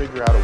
figure out a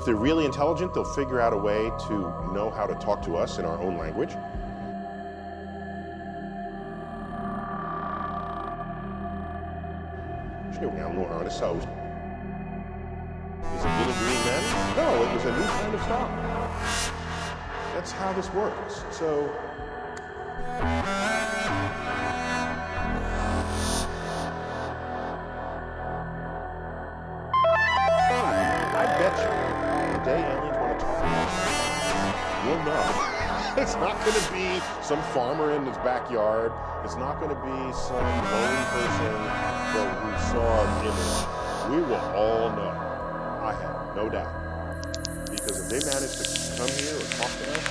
If they're really intelligent, they'll figure out a way to know how to talk to us in our own language. Sneeuwgaan nog aan de saus. Is it little green men? No, it was a new kind of star. That's how this works. So some farmer in his backyard. It's not going to be some lone person that we saw an image. We will all know. I have no doubt. Because if they manage to come here or talk to us,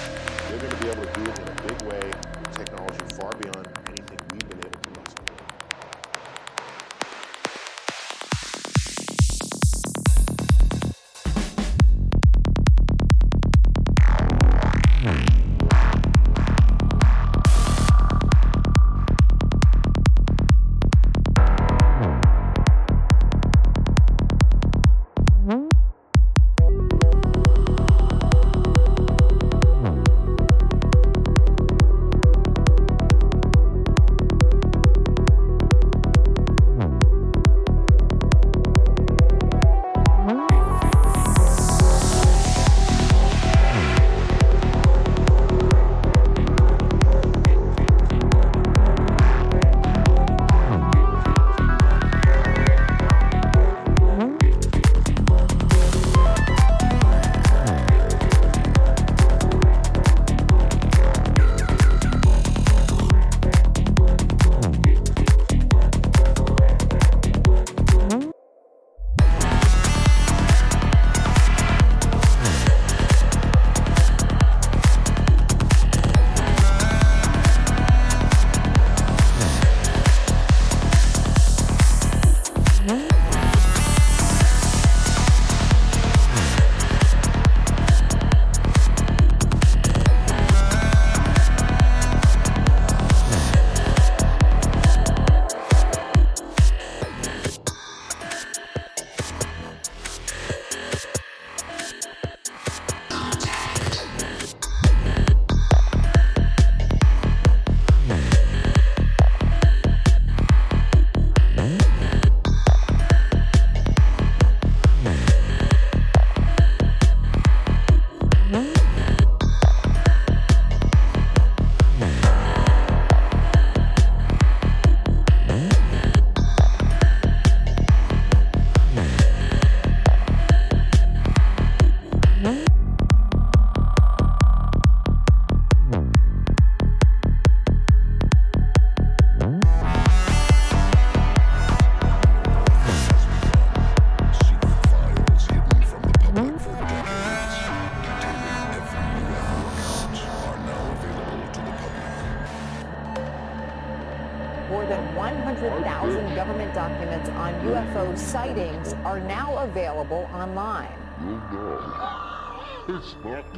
they're going to be able to do it in a big way with technology far beyond anything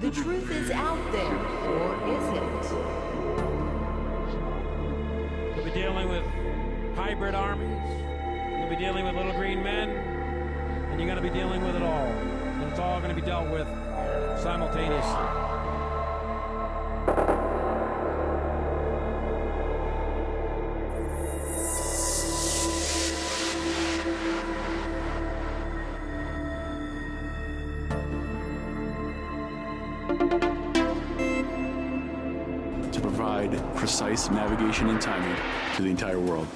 The truth is out there, or is it? You'll be dealing with hybrid armies. You'll be dealing with little green men. And you're going to be dealing with it all. And it's all going to be dealt with navigation and timing to the entire world.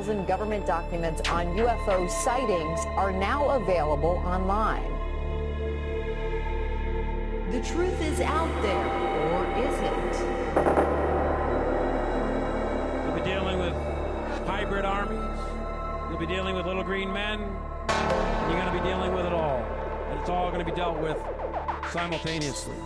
100,000 government documents on UFO sightings are now available online. The truth is out there, or is it? You'll be dealing with hybrid armies. You'll be dealing with little green men. You're going to be dealing with it all. And it's all going to be dealt with simultaneously.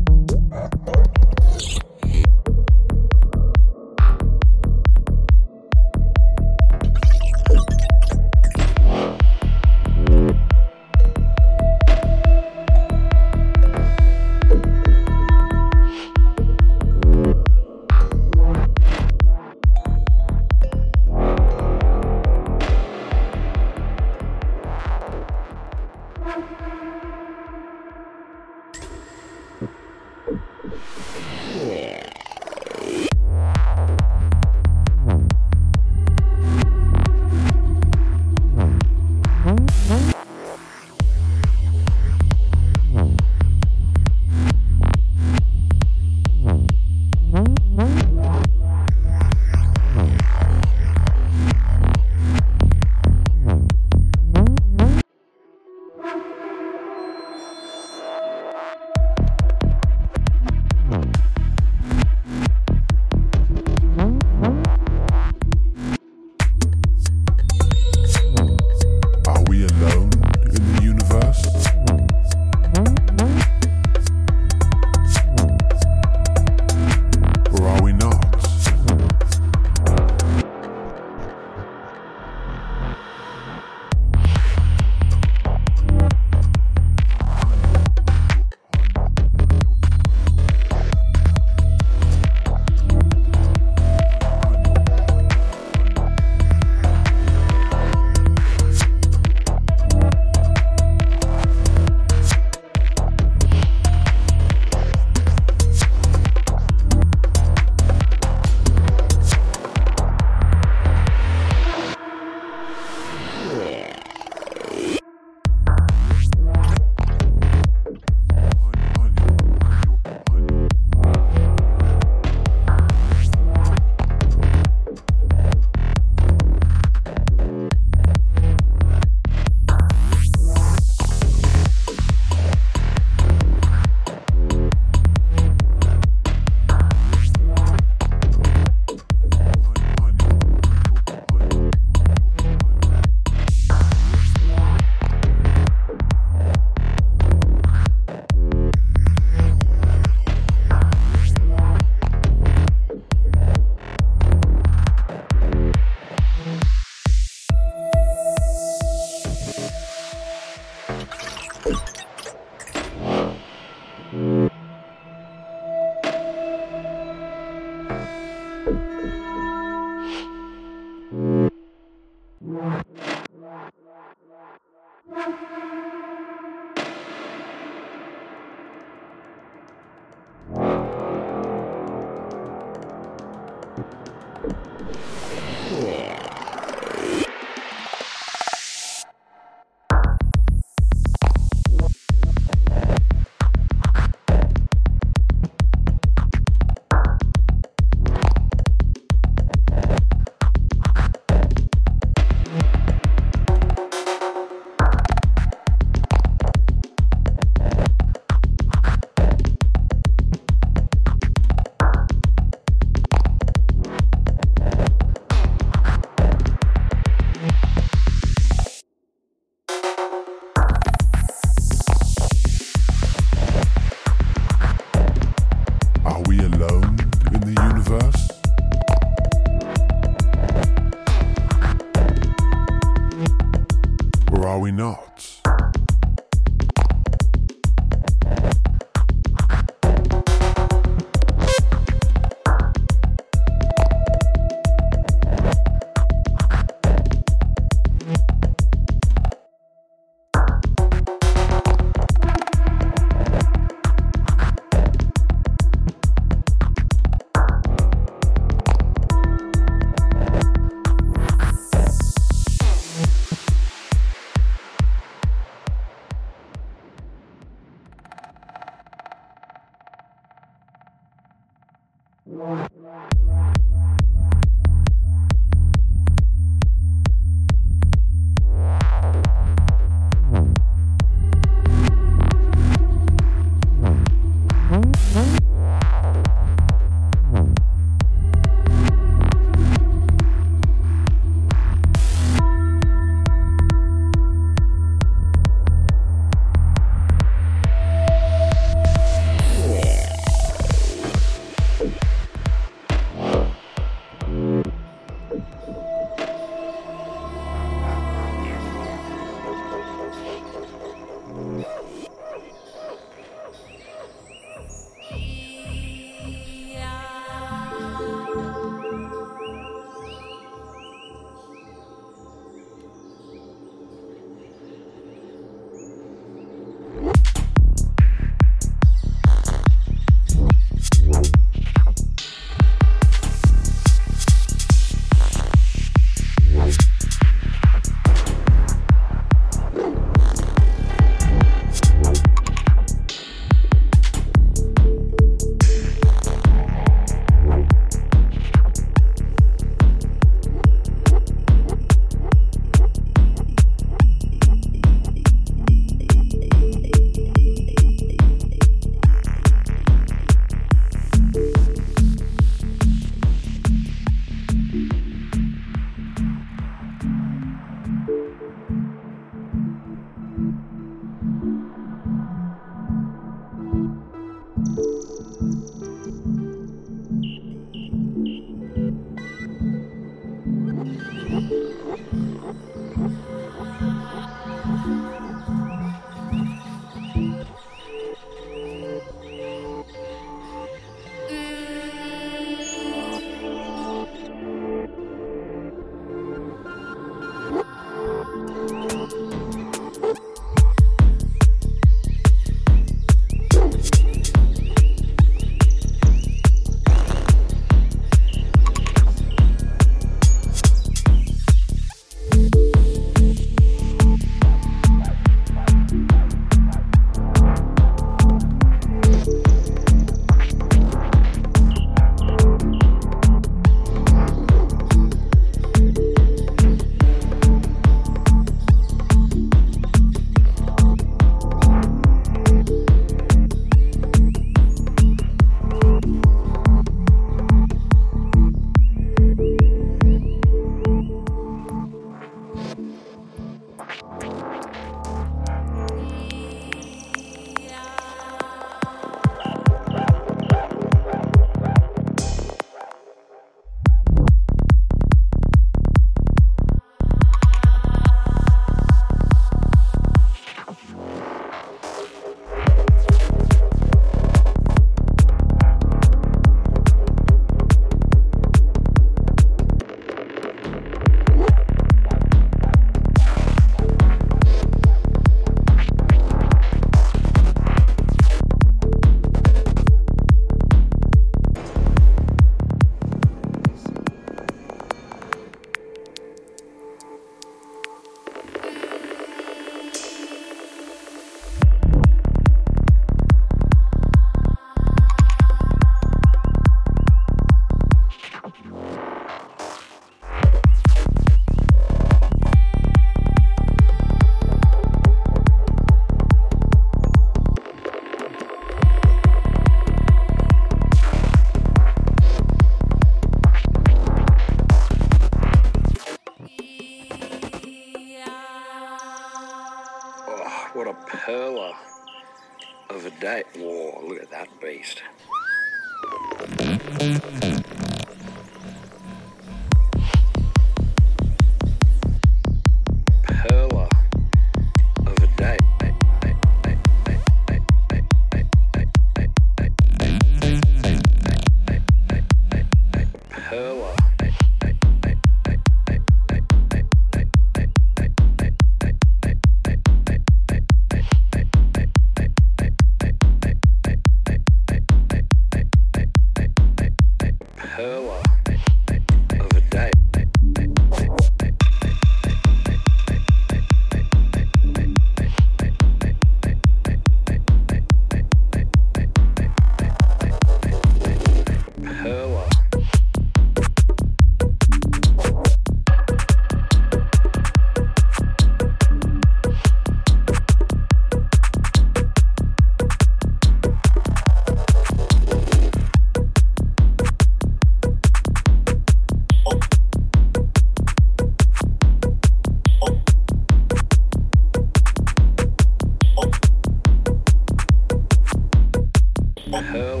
Oh.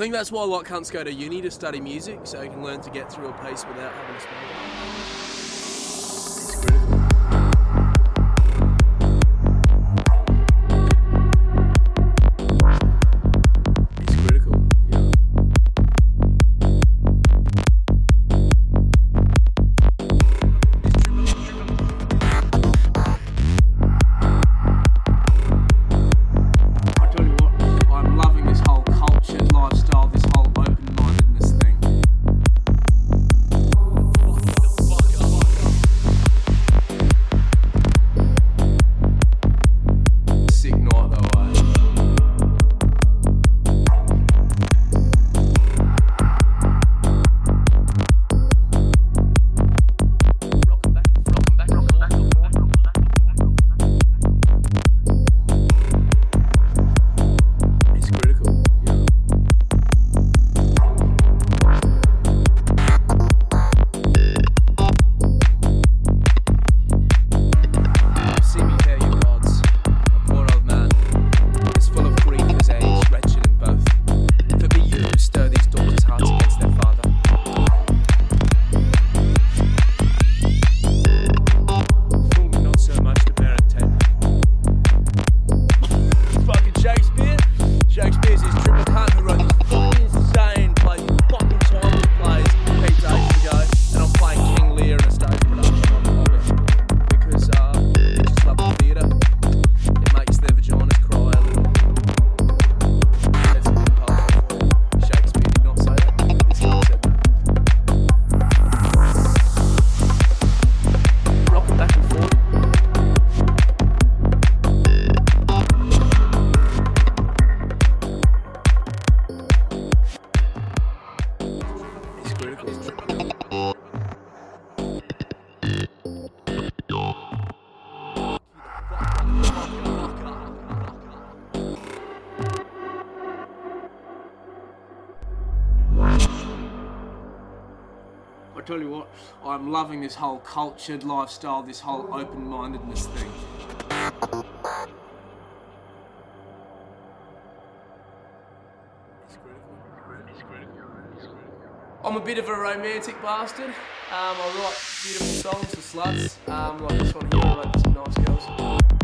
think that's why a lot can't go to uni to study music, so you can learn to get through a piece without having to spend it. Loving this whole cultured lifestyle, this whole open mindedness thing. I'm a bit of a romantic bastard. Um, I write beautiful songs for sluts, um, like this one here, I wrote for some nice girls.